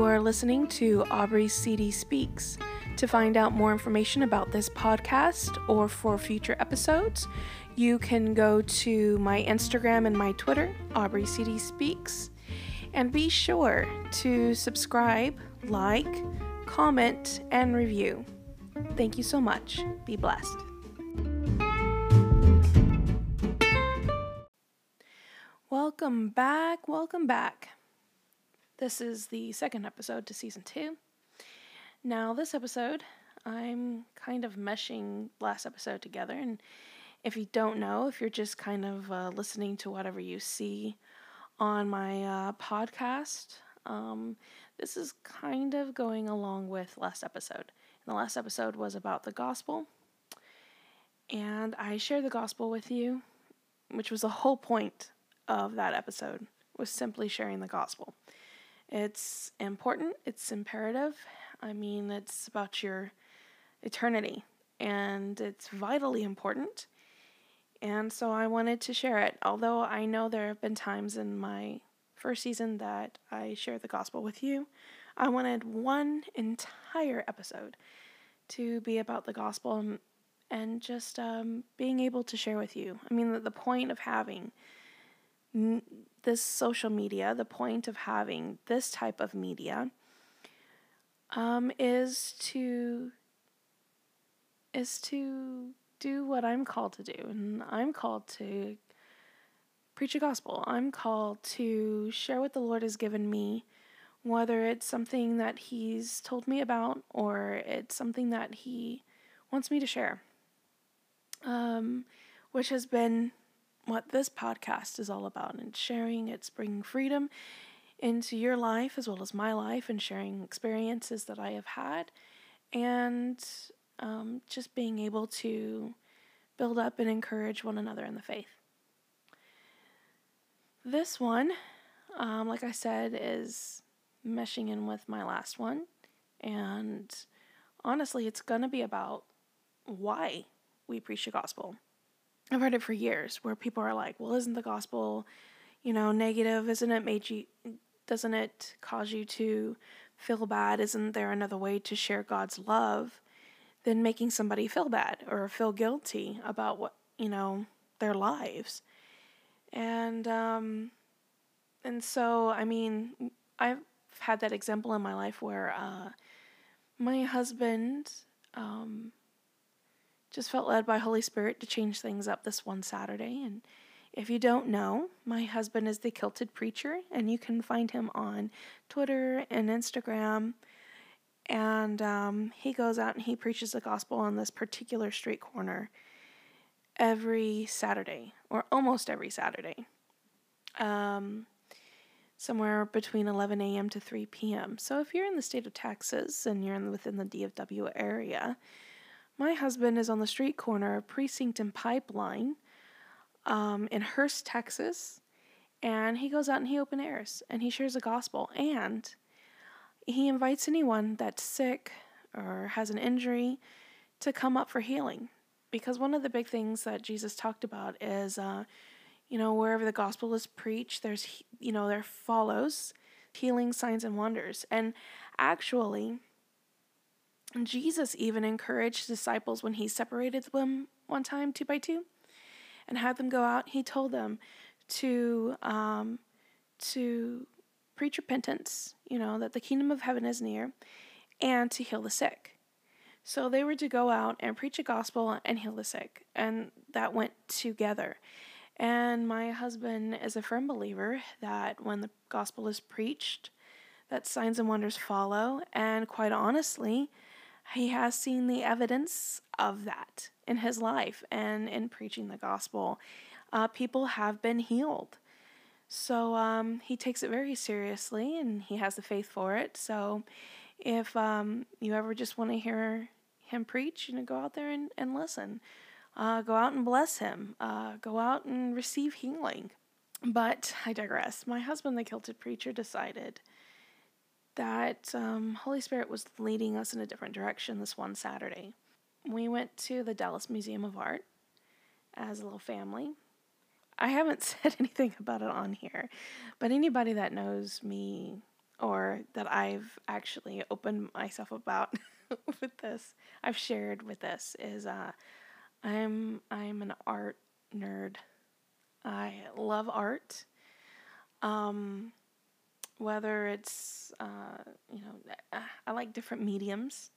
You are listening to Aubrey CD Speaks. To find out more information about this podcast or for future episodes, you can go to my Instagram and my Twitter, Aubrey CD Speaks. And be sure to subscribe, like, comment, and review. Thank you so much. Be blessed. Welcome back. Welcome back. This is the second episode to season two. Now, this episode, I'm kind of meshing last episode together. And if you don't know, if you're just kind of uh, listening to whatever you see on my uh, podcast, um, this is kind of going along with last episode. And the last episode was about the gospel. And I shared the gospel with you, which was the whole point of that episode was simply sharing the gospel. It's important, it's imperative. I mean, it's about your eternity and it's vitally important. And so I wanted to share it. Although I know there have been times in my first season that I shared the gospel with you, I wanted one entire episode to be about the gospel and just um, being able to share with you. I mean, the point of having this social media, the point of having this type of media, um, is to is to do what I'm called to do, and I'm called to preach a gospel. I'm called to share what the Lord has given me, whether it's something that He's told me about or it's something that He wants me to share. Um, which has been what this podcast is all about and sharing. It's bringing freedom into your life as well as my life and sharing experiences that I have had and um, just being able to build up and encourage one another in the faith. This one, um, like I said, is meshing in with my last one. And honestly, it's going to be about why we preach the gospel. I've heard it for years where people are like, well, isn't the gospel, you know, negative? Isn't it made you, doesn't it cause you to feel bad? Isn't there another way to share God's love than making somebody feel bad or feel guilty about what, you know, their lives? And, um, and so, I mean, I've had that example in my life where, uh, my husband, um, just felt led by Holy Spirit to change things up this one Saturday. And if you don't know, my husband is the Kilted Preacher, and you can find him on Twitter and Instagram. And um, he goes out and he preaches the gospel on this particular street corner every Saturday, or almost every Saturday, um, somewhere between 11 a.m. to 3 p.m. So if you're in the state of Texas and you're in, within the DFW area, my husband is on the street corner of Precinct and Pipeline um, in Hurst, Texas, and he goes out and he open airs and he shares the gospel and he invites anyone that's sick or has an injury to come up for healing. Because one of the big things that Jesus talked about is, uh, you know, wherever the gospel is preached, there's, you know, there follows healing signs and wonders. And actually, Jesus even encouraged disciples when he separated them one time, two by two, and had them go out. He told them to um, to preach repentance, you know, that the kingdom of heaven is near, and to heal the sick. So they were to go out and preach a gospel and heal the sick, and that went together. And my husband is a firm believer that when the gospel is preached, that signs and wonders follow, and quite honestly, he has seen the evidence of that in his life and in preaching the gospel. Uh, people have been healed. So um, he takes it very seriously and he has the faith for it. So if um, you ever just want to hear him preach, you know, go out there and, and listen. Uh, go out and bless him. Uh, go out and receive healing. But I digress. My husband, the kilted preacher, decided that um, Holy Spirit was leading us in a different direction this one Saturday. We went to the Dallas Museum of Art as a little family. I haven't said anything about it on here, but anybody that knows me or that I've actually opened myself about with this, I've shared with this is uh, I'm I'm an art nerd. I love art. Um, whether it's uh, you know I like different mediums.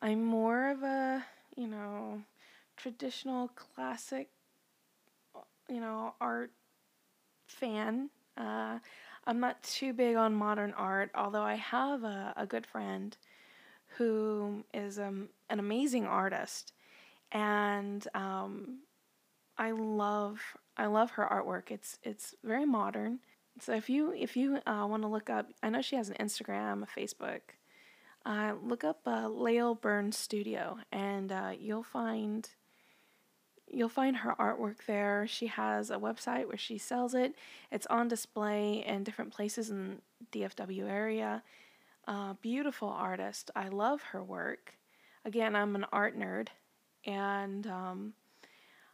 I'm more of a you know traditional classic you know art fan. Uh, I'm not too big on modern art, although I have a, a good friend who is um, an amazing artist, and um, I love I love her artwork. It's it's very modern. So if you if you uh, want to look up, I know she has an Instagram, a Facebook. Uh, look up uh, Lael Burns Studio, and uh, you'll find you'll find her artwork there. She has a website where she sells it. It's on display in different places in DFW area. Uh, beautiful artist. I love her work. Again, I'm an art nerd, and um,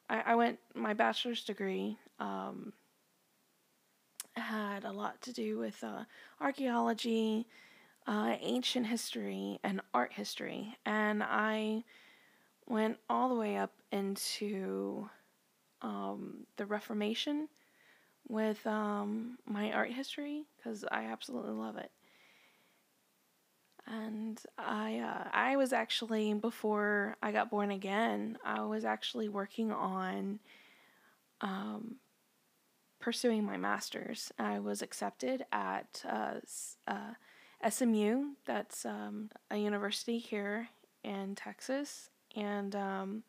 I, I, went my bachelor's degree. Um, had a lot to do with uh, archaeology, uh, ancient history, and art history, and I went all the way up into um, the Reformation with um, my art history because I absolutely love it. And I uh, I was actually before I got born again, I was actually working on um, pursuing my master's. I was accepted at uh, uh, SMU, that's um, a university here in Texas, and um,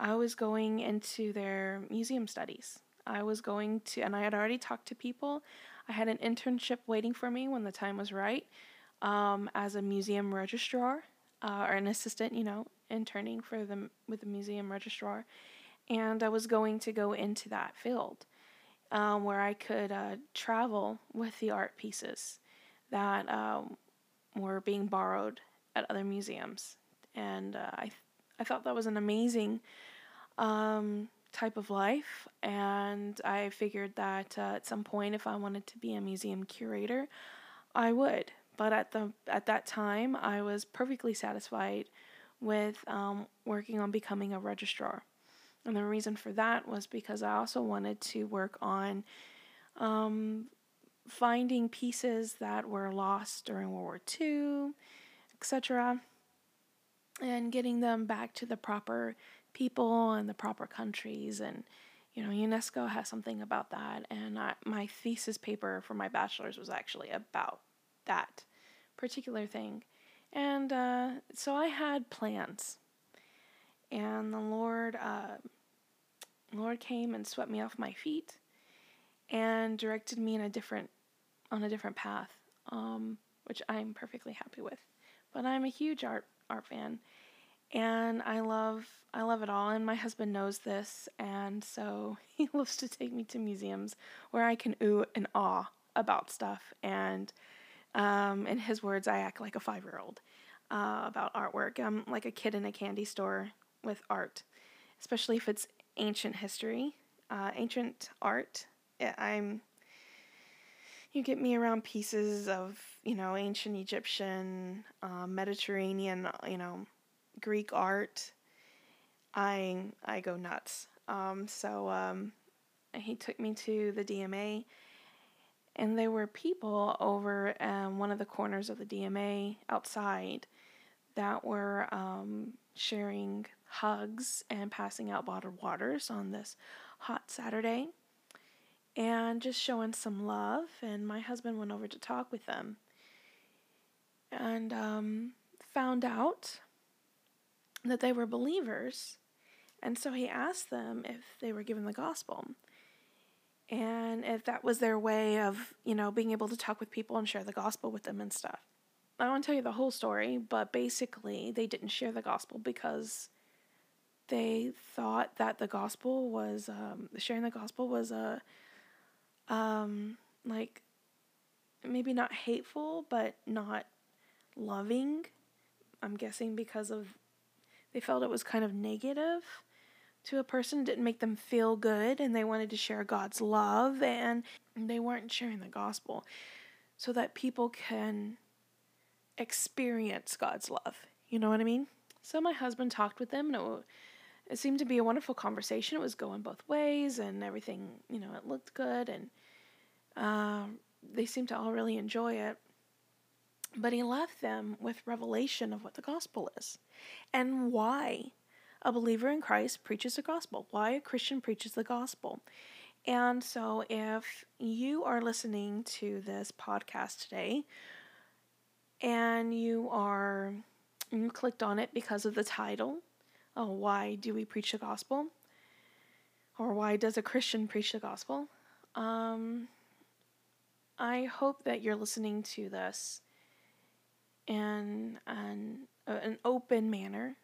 I was going into their museum studies. I was going to, and I had already talked to people. I had an internship waiting for me when the time was right um, as a museum registrar uh, or an assistant, you know, interning for them with the museum registrar. And I was going to go into that field um, where I could uh, travel with the art pieces that um, were being borrowed at other museums. And uh, I I thought that was an amazing um, type of life, and I figured that uh, at some point, if I wanted to be a museum curator, I would. But at the at that time, I was perfectly satisfied with um, working on becoming a registrar, and the reason for that was because I also wanted to work on um, finding pieces that were lost during World War II, etc and getting them back to the proper people and the proper countries. And you know unesco has something about that. And I, my thesis paper for my bachelor's was actually about that particular thing. And uh, so i had plans. And the lord uh, lord came and swept me off my feet and directed me in a different on a different path um, which i'm perfectly happy with but i'm a huge art art fan and I love I love it all and my husband knows this and so he loves to take me to museums where I can ooh and ah about stuff and um, in his words I act like a 5-year-old uh, about artwork. I'm like a kid in a candy store with art, especially if it's ancient history, uh, ancient art. I'm you get me around pieces of you know ancient Egyptian, uh, Mediterranean, you know Greek art, I I go nuts. Um, so um, he took me to the DMA, and there were people over um, one of the corners of the DMA outside that were um, sharing hugs and passing out bottled waters on this hot Saturday and just showing some love. And my husband went over to talk with them and um, found out that they were believers. And so he asked them if they were given the gospel and if that was their way of, you know, being able to talk with people and share the gospel with them and stuff. I to tell you the whole story, but basically they didn't share the gospel because they thought that the gospel was um, sharing the gospel was a um, like maybe not hateful but not loving. I'm guessing because of they felt it was kind of negative to a person, didn't make them feel good, and they wanted to share God's love, and they weren't sharing the gospel. so that people can experience God's love. You know what I mean? So my husband talked with them, and it, it seemed to be a wonderful conversation. It was going both ways, and everything, you know, it looked good, and uh, they seemed to all really enjoy it. But he left them with revelation of what the gospel is and why a believer in Christ preaches the gospel, why a Christian preaches the gospel. And so, if you are listening to this podcast today and you are you clicked on it because of the title, oh, why do we preach the gospel? Or why does a Christian preach the gospel? Um, I hope that you're listening to this in an, an open manner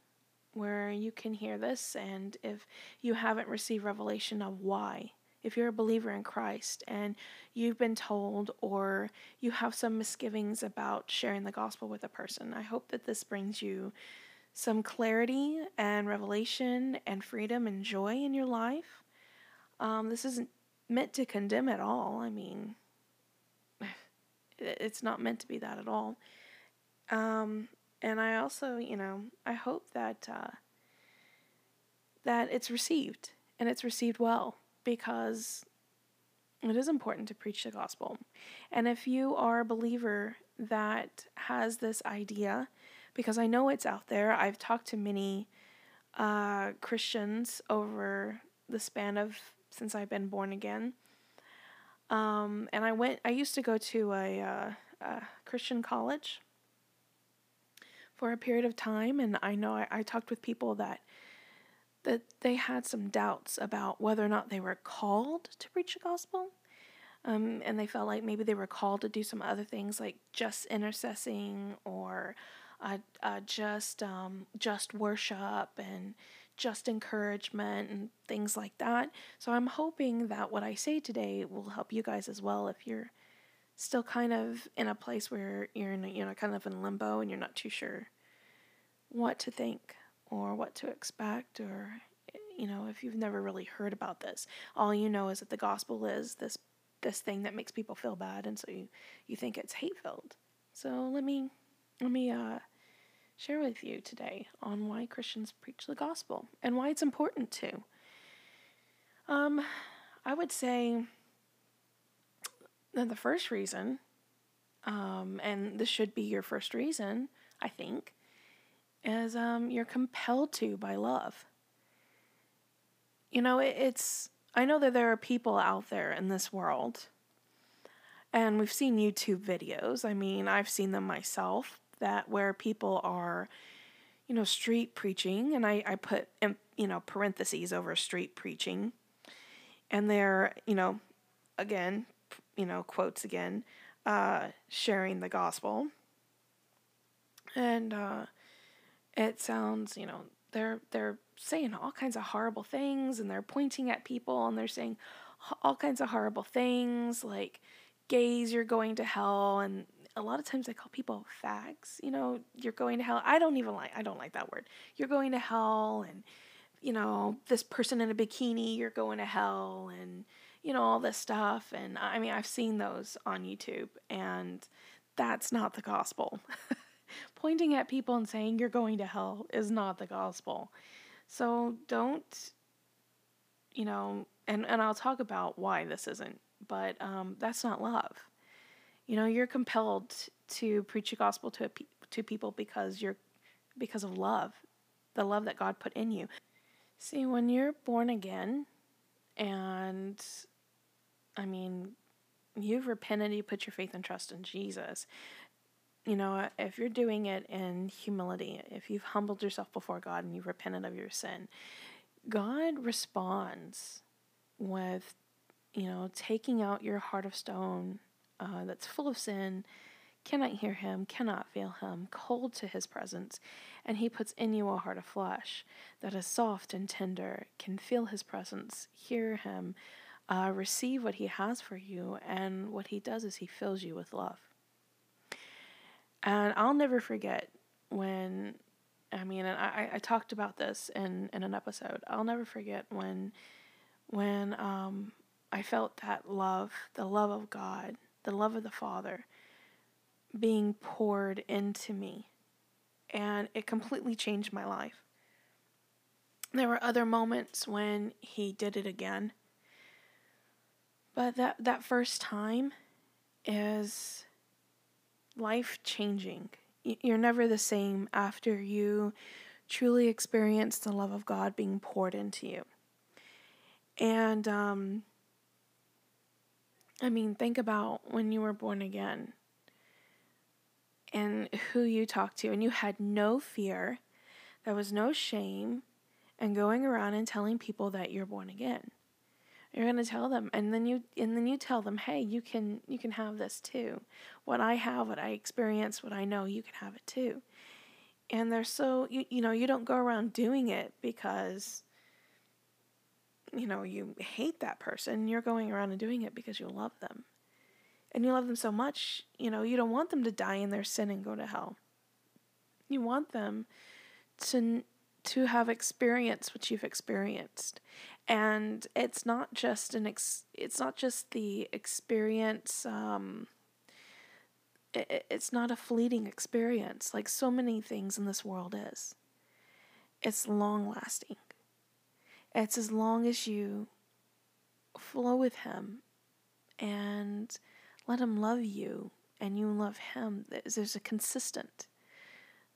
where you can hear this, and if you haven't received revelation of why, if you're a believer in Christ and you've been told or you have some misgivings about sharing the gospel with a person, I hope that this brings you some clarity and revelation and freedom and joy in your life. Um, this isn't meant to condemn at all. I mean, it's not meant to be that at all. Um, and I also, you know, I hope that uh, that it's received and it's received well because it is important to preach the gospel. And if you are a believer that has this idea, because I know it's out there, I've talked to many uh, Christians over the span of since I've been born again. Um, and I went, I used to go to a, uh, a Christian college for a period of time, and I know I, I talked with people that that they had some doubts about whether or not they were called to preach the gospel. Um, and they felt like maybe they were called to do some other things like just intercessing or uh, uh, just um, just worship and just encouragement and things like that. So I'm hoping that what I say today will help you guys as well if you're still kind of in a place where you're in, you know kind of in limbo and you're not too sure what to think or what to expect or you know if you've never really heard about this. All you know is that the gospel is this this thing that makes people feel bad and so you you think it's hate filled so let me let me uh share with you today on why Christians preach the gospel and why it's important to. Um I would say that the first reason um and this should be your first reason I think is um, you're compelled to by love. You know, it, it's, I know that there are people out there in this world, and we've seen YouTube videos. I mean, I've seen them myself that where people are, you know, street preaching, and I, I put, you know, parentheses over street preaching, and they're, you know, again, you know, quotes again, uh, sharing the gospel. And, uh, it sounds, you know, they're they're saying all kinds of horrible things and they're pointing at people and they're saying all kinds of horrible things like gays you're going to hell. And a lot of times they call people fags you know you're going to hell. I don't even like i don't like that word. You're going to hell and you know this person in a bikini you're going to hell and you know all this stuff. And i mean i've seen those on youtube and that's not the gospel pointing at people and saying you're going to hell is not the gospel. So don't, you know, and, and I'll talk about why this isn't, but um, that's not love. You know, you're compelled to preach the gospel to, pe- to people because you're, because of love, the love that God put in you. See, when you're born again, and I mean, you've repented, you put your faith and trust in Jesus, you know, if you're doing it in humility, if you've humbled yourself before God and you've repented of your sin, God responds with, you know, taking out your heart of stone uh, that's full of sin, cannot hear Him, cannot feel Him, cold to His presence, and He puts in you a heart of flesh that is soft and tender, can feel His presence, hear Him, uh, receive what He has for you, and what He does is He fills you with love. And I'll never forget when, I mean, and I, I talked about this in, in an episode. I'll never forget when, when um, I felt that love, the love of God, the love of the Father, being poured into me. And it completely changed my life. There were other moments when he did it again. But that, that first time is life changing. You're never the same after you truly experience the love of God being poured into you. And, um, I mean, think about when you were born again and who you talked to, and you had no fear, there was no shame, and going around and telling people that you're born again. You're gonna tell them, and then you and then you tell them, hey, you can you can have this too. What I have, what I experience, what I know, you can have it too. And they're so you you know you don't go around doing it because you know you hate that person. You're going around and doing it because you love them, and you love them so much. You know you don't want them to die in their sin and go to hell. You want them to to have experienced what you've experienced. And it's not just an ex- it's not just the experience um it, it's not a fleeting experience like so many things in this world is. It's long lasting it's as long as you flow with him and let him love you and you love him there's a consistent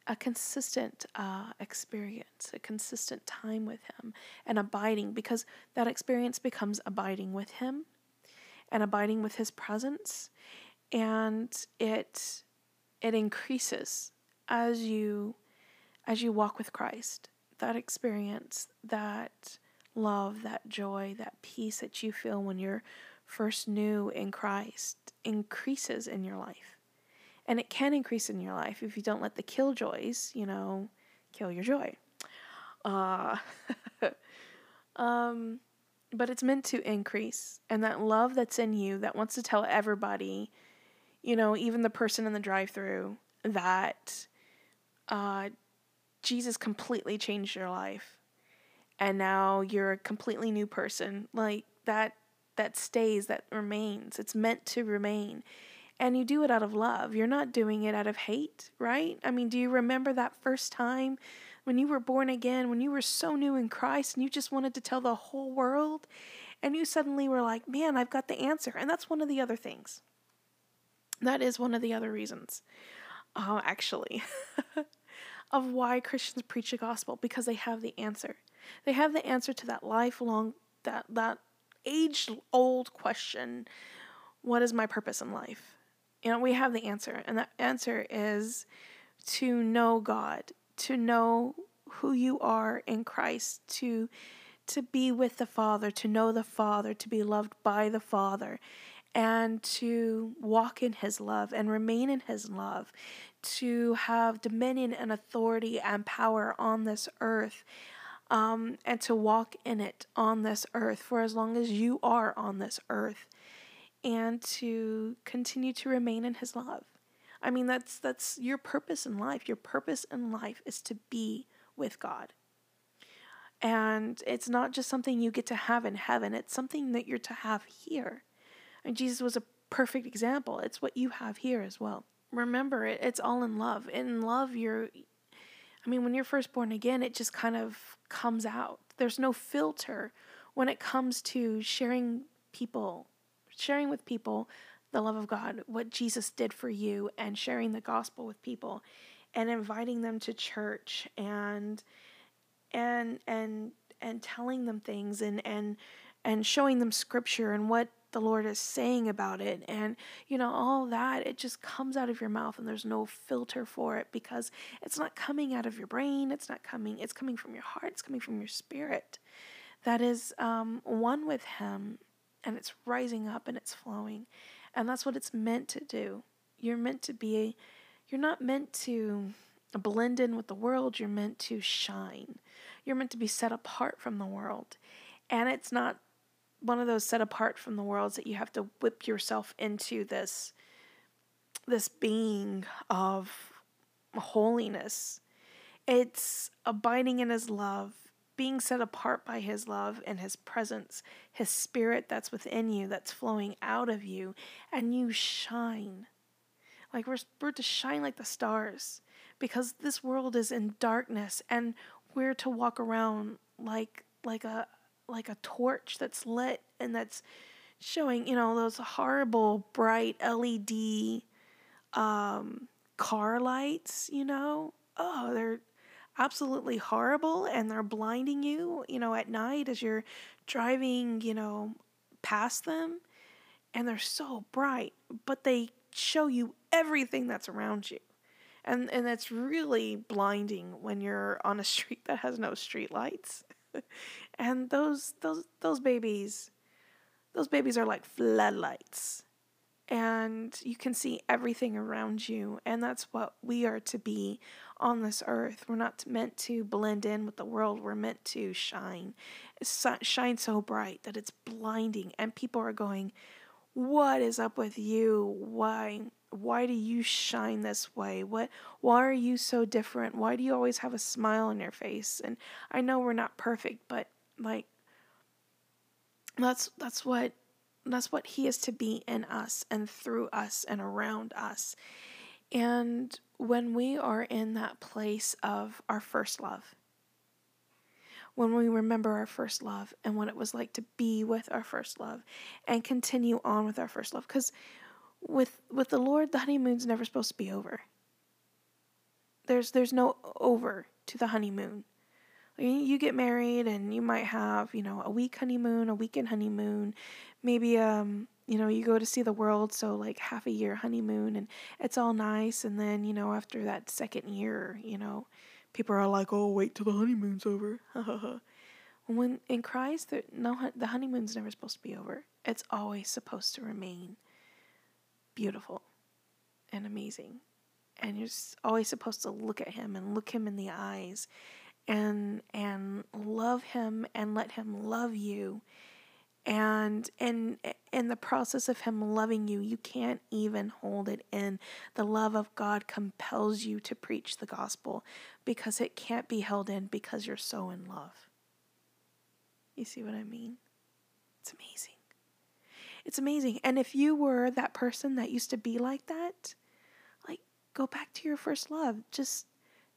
a consistent uh, experience, a consistent time with Him, and abiding because that experience becomes abiding with Him and abiding with His presence, and it it increases as you as you walk with Christ. That experience, that love, that joy, that peace that you feel when you're first new in Christ increases in your life and it can increase in your life if you don't let the killjoys, you know, kill your joy. Uh, um, but it's meant to increase, and that love that's in you that wants to tell everybody, you know, even the person in the drive-through, that uh, Jesus completely changed your life, and now you're a completely new person. Like that, that stays, that remains. It's meant to remain and you do it out of love. You're not doing it out of hate, right? I mean, do you remember that first time when you were born again, when you were so new in Christ and you just wanted to tell the whole world? And you suddenly were like, man, I've got the answer. And that's one of the other things. That is one of the other reasons, uh, actually, of why Christians preach the gospel because they have the answer. They have the answer to that lifelong, that, that age old question what is my purpose in life? You know, we have the answer, and that answer is to know God, to know who you are in Christ, to to be with the Father, to know the Father, to be loved by the Father, and to walk in His love and remain in His love, to have dominion and authority and power on this earth, um, and to walk in it on this earth for as long as you are on this earth and to continue to remain in his love. I mean that's that's your purpose in life. Your purpose in life is to be with God. And it's not just something you get to have in heaven, it's something that you're to have here. And Jesus was a perfect example. It's what you have here as well. Remember, it, it's all in love. In love, you're, I mean, when you're first born again, it just kind of comes out. There's no filter when it comes to sharing people sharing with people the love of God, what Jesus did for you, and sharing the gospel with people, and inviting them to church, and and and and telling them things, and and and showing them scripture and what the Lord is saying about it, and you know all that. It just comes out of your mouth, and there's no filter for it because it's not coming out of your brain. It's not coming. It's coming from your heart. It's coming from your spirit. That is um, one with Him and it's rising up and it's flowing. And that's what it's meant to do. You're meant to be, you're not meant to blend in with the world, you're meant to shine. You're meant to be set apart from the world. And it's not one of those set apart from the worlds that you have to whip yourself into this this being of holiness. It's abiding in his love being set apart by His love and His presence, His Spirit that's within you, that's flowing out of you, and you shine. Like we're we're to shine like the stars because this world is in darkness and we're to walk around like like a like a torch that's lit and that's showing, you know, those horrible bright LED um, car lights, you know. Oh, they're absolutely horrible and they're blinding you, you know, at night as you're driving, you know, past them. And they're so bright, but they show you everything that's around you. And and it's really blinding when you're on a street that has no street lights. and those those those babies those babies are like floodlights and you can see everything around you and that's what we are to be on this earth. We're not meant to blend in with the world. We're meant to shine. Shine so bright that it's blinding and people are going what is up with you? Why why do you shine this way? What why are you so different? Why do you always have a smile on your face? And i know we're not perfect but like that's that's what that's what he is to be in us and through us and around us. And when we are in that place of our first love, when we remember our first love and what it was like to be with our first love and continue on with our first love. Because with with the Lord the honeymoon's never supposed to be over. There's there's no over to the honeymoon. You get married and you might have, you know, a week honeymoon, a weekend honeymoon, maybe um, you know, you go to see the world, so like half a year honeymoon and it's all nice and then, you know, after that second year, you know, people are like, "Oh, wait till the honeymoon's over." when in Christ, the, no the honeymoon's never supposed to be over. It's always supposed to remain beautiful and amazing. And you're always supposed to look at him and look him in the eyes and and love him and let him love you and in in the process of him loving you you can't even hold it in. The love of god compels you to preach the gospel because it can't be held in because you're so in love. You see what i mean? It's amazing. It's amazing. And if you were that person that used to be like that like go back to your first love. Just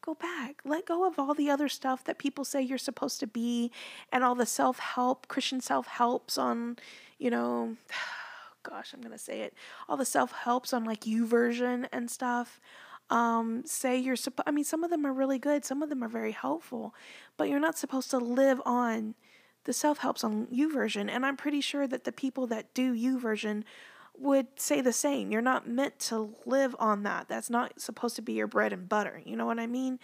go back. Let go of all the other stuff that people say you're supposed to be and all the self help, Christian self helps on, you know, gosh, I'm going to say it. All the self helps on like YouVersion and stuff. Um, say you're supposed, I mean, some of them are really good, some of them are very helpful, but you're not supposed to live on the self helps on YouVersion. And I'm pretty sure that the people that do YouVersion would say the same. You're not meant to live on that. That's not supposed to be your bread and butter. You know what I mean?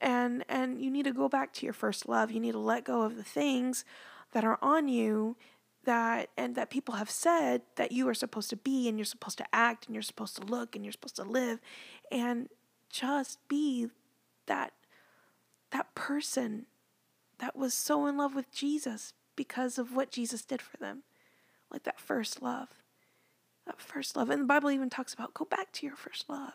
And and you need to go back to your first love. You need to let go of the things that are on you that and that people have said that you are supposed to be and you're supposed to act and you're supposed to look and you're supposed to live and just be that that person that was so in love with Jesus because of what Jesus did for them. Like that first love that first love. And the Bible even talks about go back to your first love.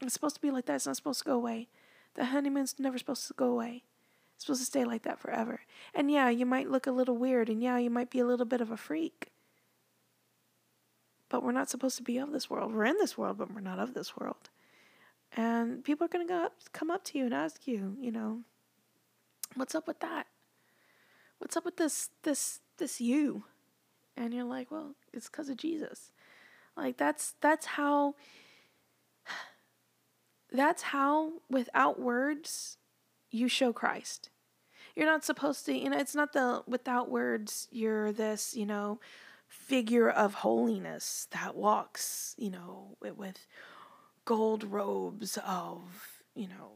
It's supposed to be like that. It's not supposed to go away. The honeymoon's never supposed to go away. It's supposed to stay like that forever. And yeah, you might look a little weird, and yeah, you might be a little bit of a freak. But we're not supposed to be of this world. We're in this world, but we're not of this world. And people are going to go come up to you and ask you, you know, what's up with that? What's up with this this this you? And you're like, well, it's because of Jesus. Like that's that's how that's how without words you show Christ. You're not supposed to, you know, it's not the without words you're this, you know, figure of holiness that walks, you know, with gold robes of, you know,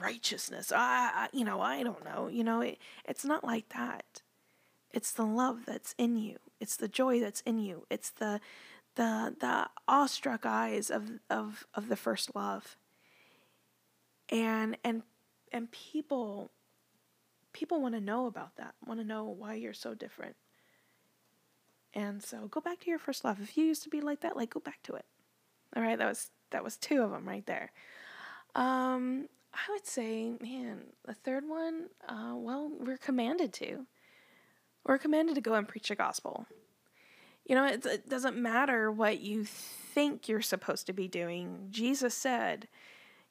righteousness. I, I you know, I don't know. You know, it, it's not like that. It's the love that's in you. It's the joy that's in you. It's the the the awestruck eyes of of of the first love. And and and people people want to know about that. Want to know why you're so different. And so go back to your first love. If you used to be like that, like go back to it. All right, that was that was two of them right there. Um, I would say, man, the third one, uh, well, we're commanded to. We're commanded to go and preach the gospel. You know, it, it doesn't matter what you think you're supposed to be doing. Jesus said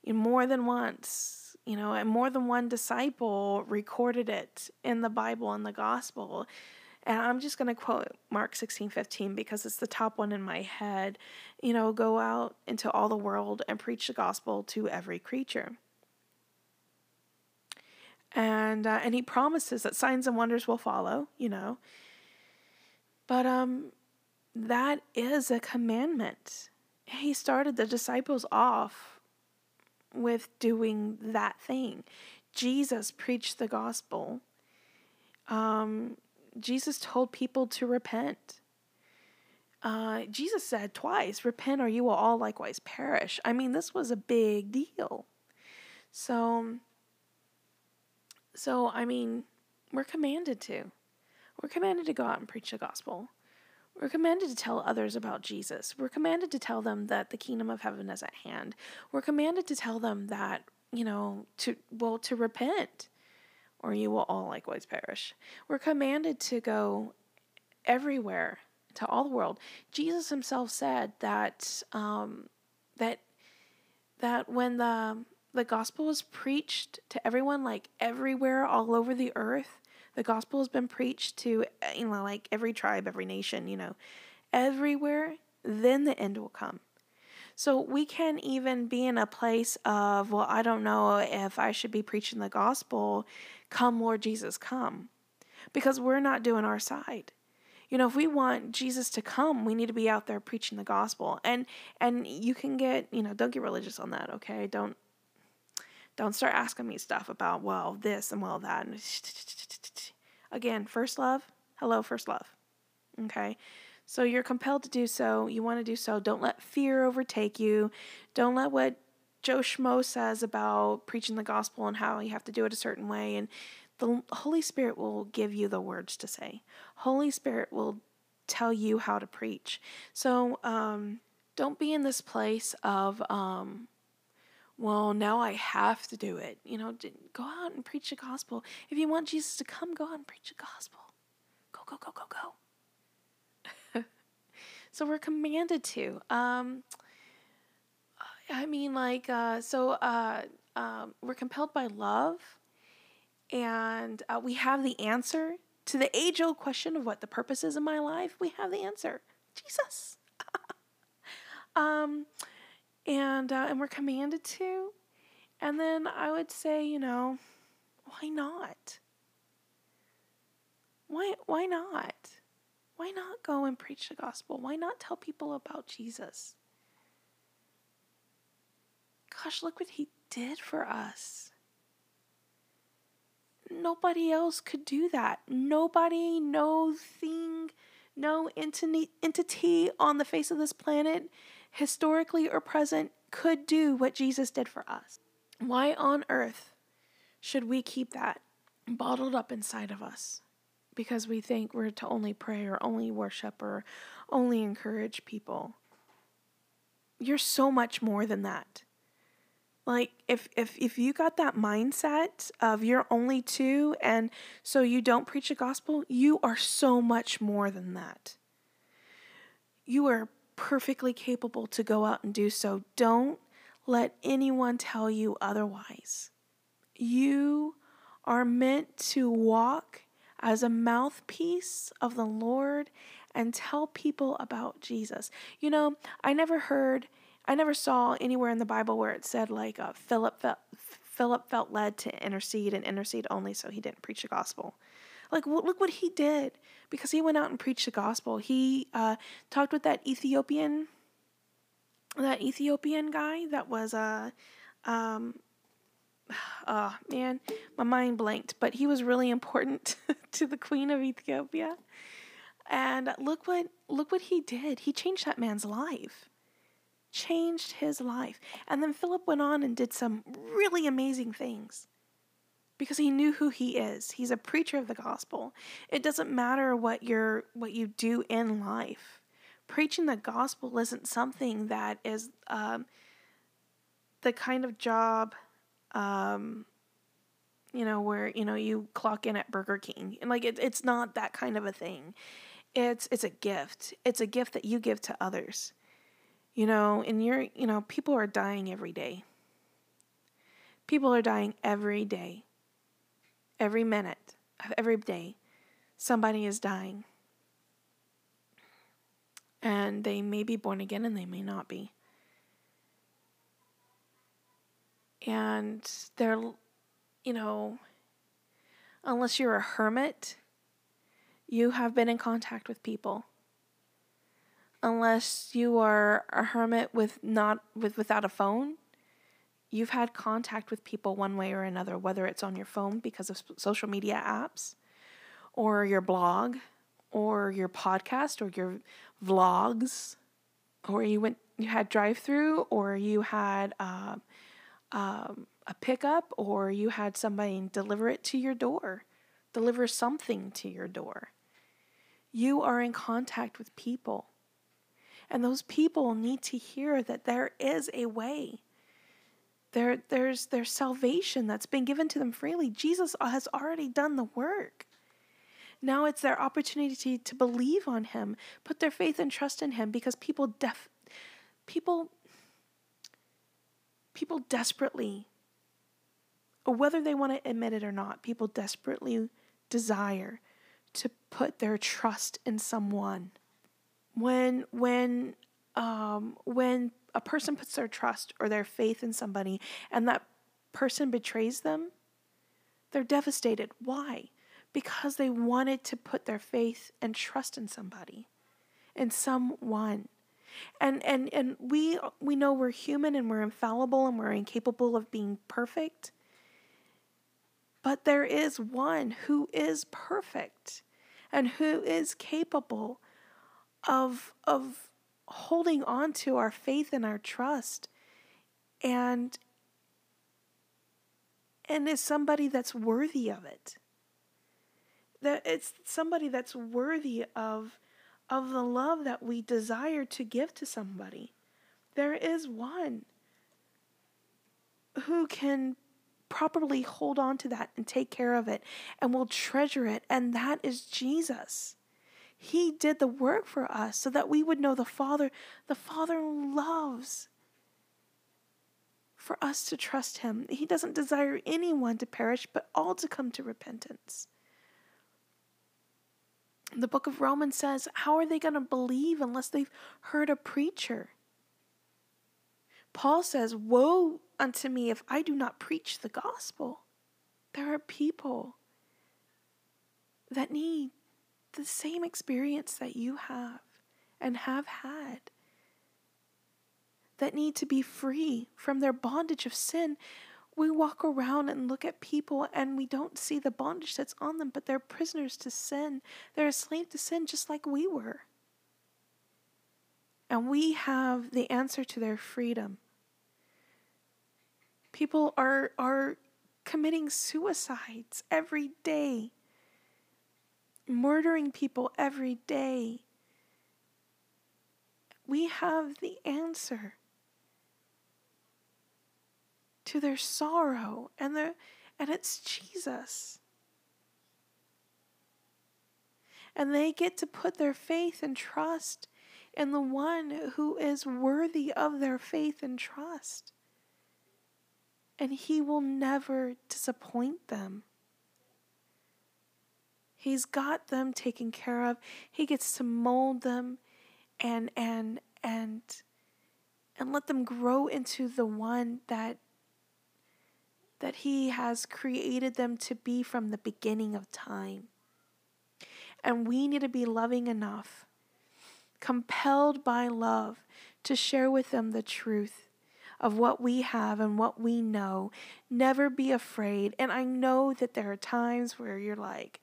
you know, more than once, you know, and more than one disciple recorded it in the Bible and the gospel. And I'm just going to quote Mark 16 15 because it's the top one in my head. You know, go out into all the world and preach the gospel to every creature. And, uh, and he promises that signs and wonders will follow, you know. But um, that is a commandment. He started the disciples off with doing that thing. Jesus preached the gospel. Um, Jesus told people to repent. Uh, Jesus said twice, Repent or you will all likewise perish. I mean, this was a big deal. So, so I mean, we're commanded to. We're commanded to go out and preach the gospel. We're commanded to tell others about Jesus. We're commanded to tell them that the kingdom of heaven is at hand. We're commanded to tell them that, you know, to well to repent or you will all likewise perish. We're commanded to go everywhere to all the world. Jesus himself said that um, that that when the the gospel was preached to everyone, like everywhere, all over the earth, the gospel has been preached to, eh, you know, like every tribe, every nation, you know, everywhere, then the end will come. So we can even be in a place of, well, I don't know if I should be preaching the gospel. Come, Lord Jesus, come. Because we're not doing our side. You know, if we want Jesus to come, we need to be out there preaching the gospel. And and you can get, you know, don't get religious on that, okay? Don't don't start asking me stuff about, well, this and well, that. And again, first love. Hello, first love. Okay. So you're compelled to do so. You want to do so. Don't let fear overtake you. Don't let what Joe Schmo says about preaching the gospel and how you have to do it a certain way. And the Holy Spirit will give you the words to say. Holy Spirit will tell you how to preach. So um, don't be in this place of, um, well, now I have to do it. You know, go out and preach the gospel. If you want Jesus to come, go out and preach the gospel. Go, go, go, go, go. so we're commanded to. Um, I mean, like, uh, so uh, um, we're compelled by love, and uh, we have the answer to the age old question of what the purpose is in my life. We have the answer Jesus. um, and uh, and we're commanded to. And then I would say, you know, why not? Why why not? Why not go and preach the gospel? Why not tell people about Jesus? Gosh, look what he did for us. Nobody else could do that. Nobody, no thing, no entity on the face of this planet historically or present, could do what Jesus did for us. Why on earth should we keep that bottled up inside of us? Because we think we're to only pray or only worship or only encourage people. You're so much more than that. Like if if if you got that mindset of you're only two and so you don't preach the gospel, you are so much more than that. You are perfectly capable to go out and do so. Don't let anyone tell you otherwise. You are meant to walk as a mouthpiece of the Lord and tell people about Jesus. You know, I never heard, I never saw anywhere in the Bible where it said like uh, Philip felt Philip felt led to intercede and intercede only so he didn't preach the gospel. Like, look what he did because he went out and preached the gospel. He uh, talked with that Ethiopian, that Ethiopian guy that was a, uh, um, oh man, my mind blanked. But he was really important to the Queen of Ethiopia. And look what look what he did. He changed that man's life. Changed his life. And then Philip went on and did some really amazing things because he knew who he is. He's a preacher of the gospel. It doesn't matter what you're what you do in life. Preaching the gospel isn't something that is um, the kind of job, um, you know, where you know you clock in at Burger King and like it, it's not that kind of a thing. it's it's a gift. It's a gift that you give to others. You know, and you're, you know, people are dying every day. People are dying every day. Every minute of every day somebody is dying. And they may be born again and they may not be. And they're, you know, unless you're a hermit, you have been in contact with people. Unless you are a hermit with not with without a phone, you've had contact with people one way or another, whether it's on your phone because of social media apps, or your blog, or your podcast, or your vlogs, or you went you had drive through, or you had uh, um, a pickup, or you had somebody deliver it to your door, deliver something to your door. You are in contact with people. And those people need to hear that there is a way. There, there's, there's salvation that's been given to them freely. Jesus has already done the work. Now it's their opportunity to believe on him, put their faith and trust in him because people def people people desperately whether they want to admit it or not, people desperately desire to put their trust in someone. When when um, when a person puts their trust or their faith in somebody and that person betrays them, they're devastated. Why? Because they wanted to put their faith and trust in somebody, in someone. And and and we we know we're human and we're infallible and we're incapable of being perfect. But there is one who is perfect and who is capable of of holding on to our faith and our trust. And and is somebody that's worthy of it. That it's somebody that's worthy of of the love that we desire to give to somebody. There is one who can properly hold on to that and take care of it and will treasure it and that is Jesus he did the work for us so that we would know the Father. The Father loves for us to trust Him. He doesn't desire anyone to perish, but all to come to repentance. The book of Romans says, How are they going to believe unless they've heard a preacher? Paul says, Woe unto me if I do not preach the gospel. There are people that need the same experience that you have and have had that need to be free from their bondage of sin. We walk around and look at people and we don't see the bondage that's on them, but they're prisoners to sin. They're a slave to sin just like we were. And we have the answer to their freedom. People are, are committing suicides every day murdering people every day. We have the answer to their sorrow and their and it's Jesus. And they get to put their faith and trust in the one who is worthy of their faith and trust. And he will never disappoint them. He's got them taken care of. He gets to mold them and and and and let them grow into the one that that he has created them to be from the beginning of time. And we need to be loving enough, compelled by love, to share with them the truth of what we have and what we know. Never be afraid. And I know that there are times where you're like,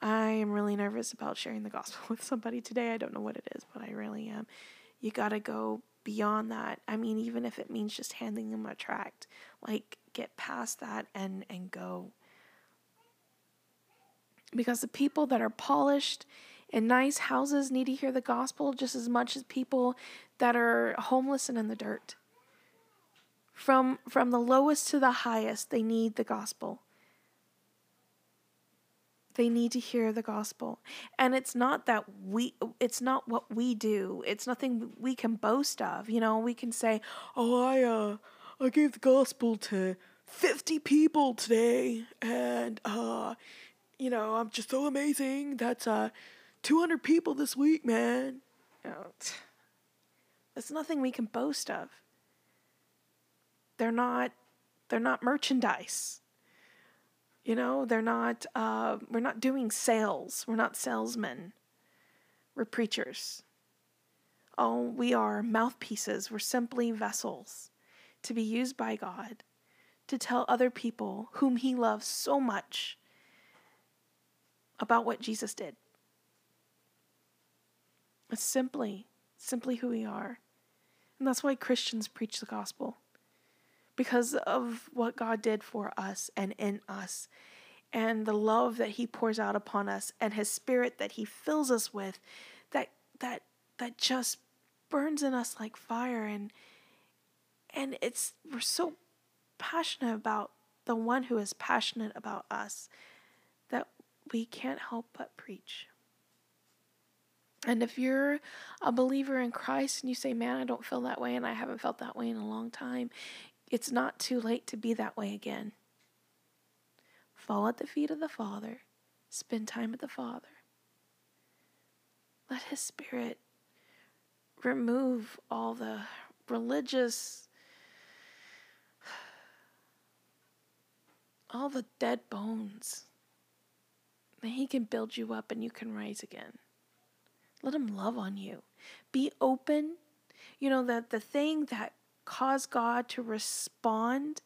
I am really nervous about sharing the gospel with somebody today. I don't know what it is, but I really am. You got to go beyond that. I mean, even if it means just handing them a tract, like get past that and and go. Because the people that are polished in nice houses need to hear the gospel just as much as people that are homeless and in the dirt. From from the lowest to the highest, they need the gospel They need to hear the gospel. And it's not that we it's not what we do. It's nothing we can boast of. You know, we can say, "Oh, I uh I gave the gospel to 50 people today and uh you know, I'm just so amazing. That's uh 200 people this week, man." You know, that's nothing we can boast of. They're not they're not merchandise. You know, they're not, uh, we're not doing sales. We're not salesmen. We're preachers. Oh, we are mouthpieces. We're simply vessels to be used by God to tell other people whom He loves so much about what Jesus did. It's simply, simply who we are. And that's why Christians preach the gospel because of what God did for us and in us and the love that he pours out upon us and his spirit that he fills us with that that that just burns in us like fire and and it's we're so passionate about the one who is passionate about us that we can't help but preach. And if you're a believer in Christ and you say, Man, I don't feel that way, and I haven't felt that way in a long time, it's not too late to be that way again. Fall at the feet of the Father, spend time with the Father. Let His Spirit remove all the religious, all the dead bones. That He can build you up and you can rise again. Let Him love on you. Be open. You know, that the thing that cause God to respond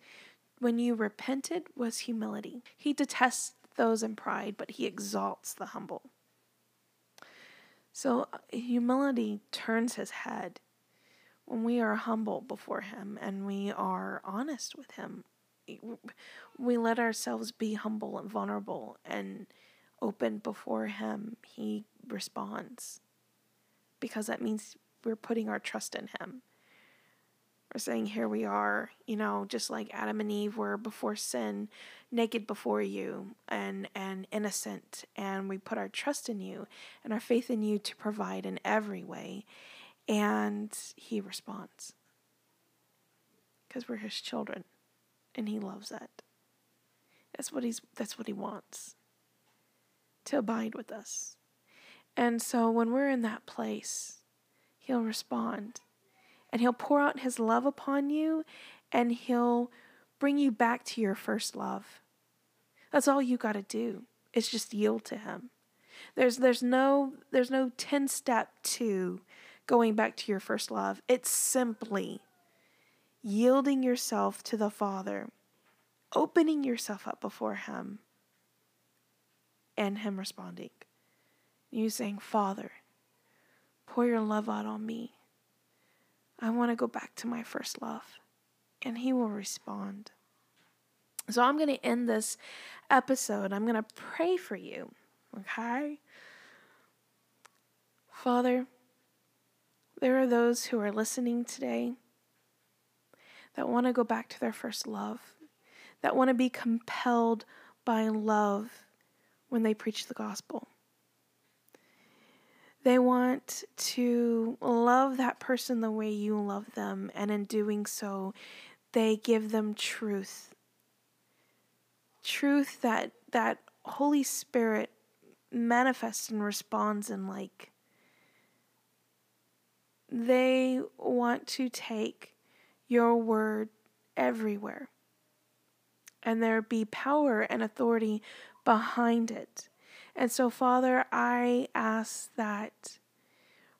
when you repented was humility. He detests those in pride, but he exalts the humble. So, humility turns his head when we are humble before him and we are honest with him. We let ourselves be humble and vulnerable and open before him. He responds because that means we're putting our trust in him are saying, Here we are, you know, just like Adam and Eve were before sin, naked before you and, and innocent. And we put our trust in you and our faith in you to provide in every way. And he responds because we're his children and he loves that. That's what he's that's what he wants. To abide with us. And so when we're in that place, he'll respond and He'll pour out His love upon you and He'll bring you back to your first love. That's all you got to do. Is just yield to Him. There's there's no there's no 10 step to going back to your first love. It's simply yielding yourself to the Father, opening yourself up before Him, and Him responding. You saying, Father, pour your love out on me. I want to go back to my first love. And He will respond. So I'm going to end this episode. I'm going to pray for you. Okay? Father, there are those who are listening today that want to go back to their first love, that want to be compelled by love when they preach the gospel. They want to love that person the way you love them, and in doing so, they give them truth. Truth that that Holy Spirit manifests and responds in like they want to take your word everywhere and there be power and authority behind it. And so, Father, I ask that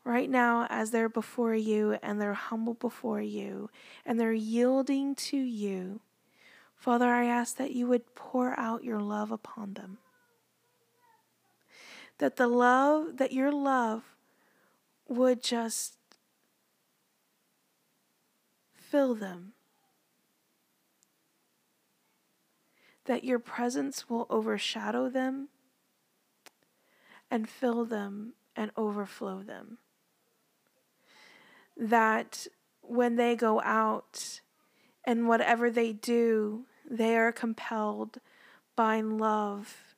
right now, as they're before you and they're humble before you and they're yielding to you, Father, I ask that you would pour out your love upon them. That the love, that your love would just fill them. That your presence will overshadow them and fill them and overflow them. That when they go out and whatever they do, they are compelled by love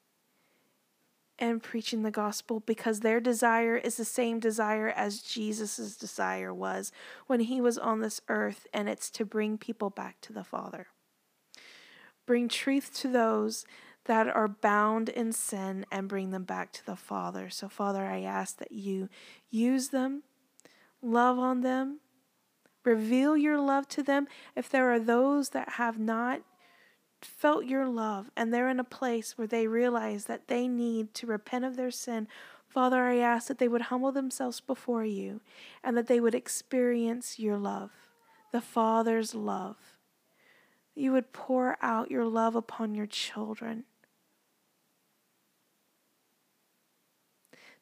and preaching the gospel because their desire is the same desire as Jesus' desire was when he was on this earth, and it's to bring people back to the Father. Bring truth to those that are bound in sin and bring them back to the Father. So, Father, I ask that you use them, love on them, reveal your love to them. If there are those that have not felt your love and they're in a place where they realize that they need to repent of their sin, Father, I ask that they would humble themselves before you and that they would experience your love, the Father's love. You would pour out your love upon your children.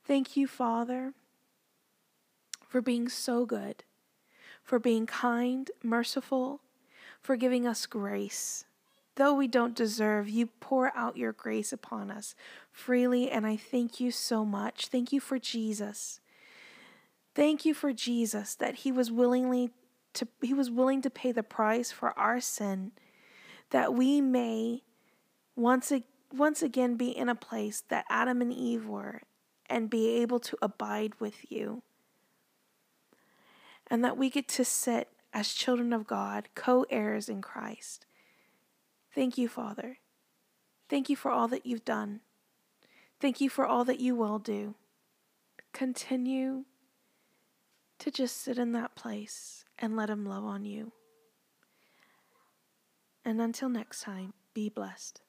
Thank you, Father, for being so good, for being kind, merciful, for giving us grace. Though we don't deserve, you pour out your grace upon us freely, and I thank you so much. Thank you for Jesus. Thank you for Jesus that he was willingly to he was willing to pay the price for our sin that we may once once again be in a place that Adam and Eve were and be able to abide with you. And that we get to sit as children of God, co heirs in Christ. Thank you, Father. Thank you for all that you've done. Thank you for all that you will do. Continue to just sit in that place and let Him love on you. And until next time, be blessed.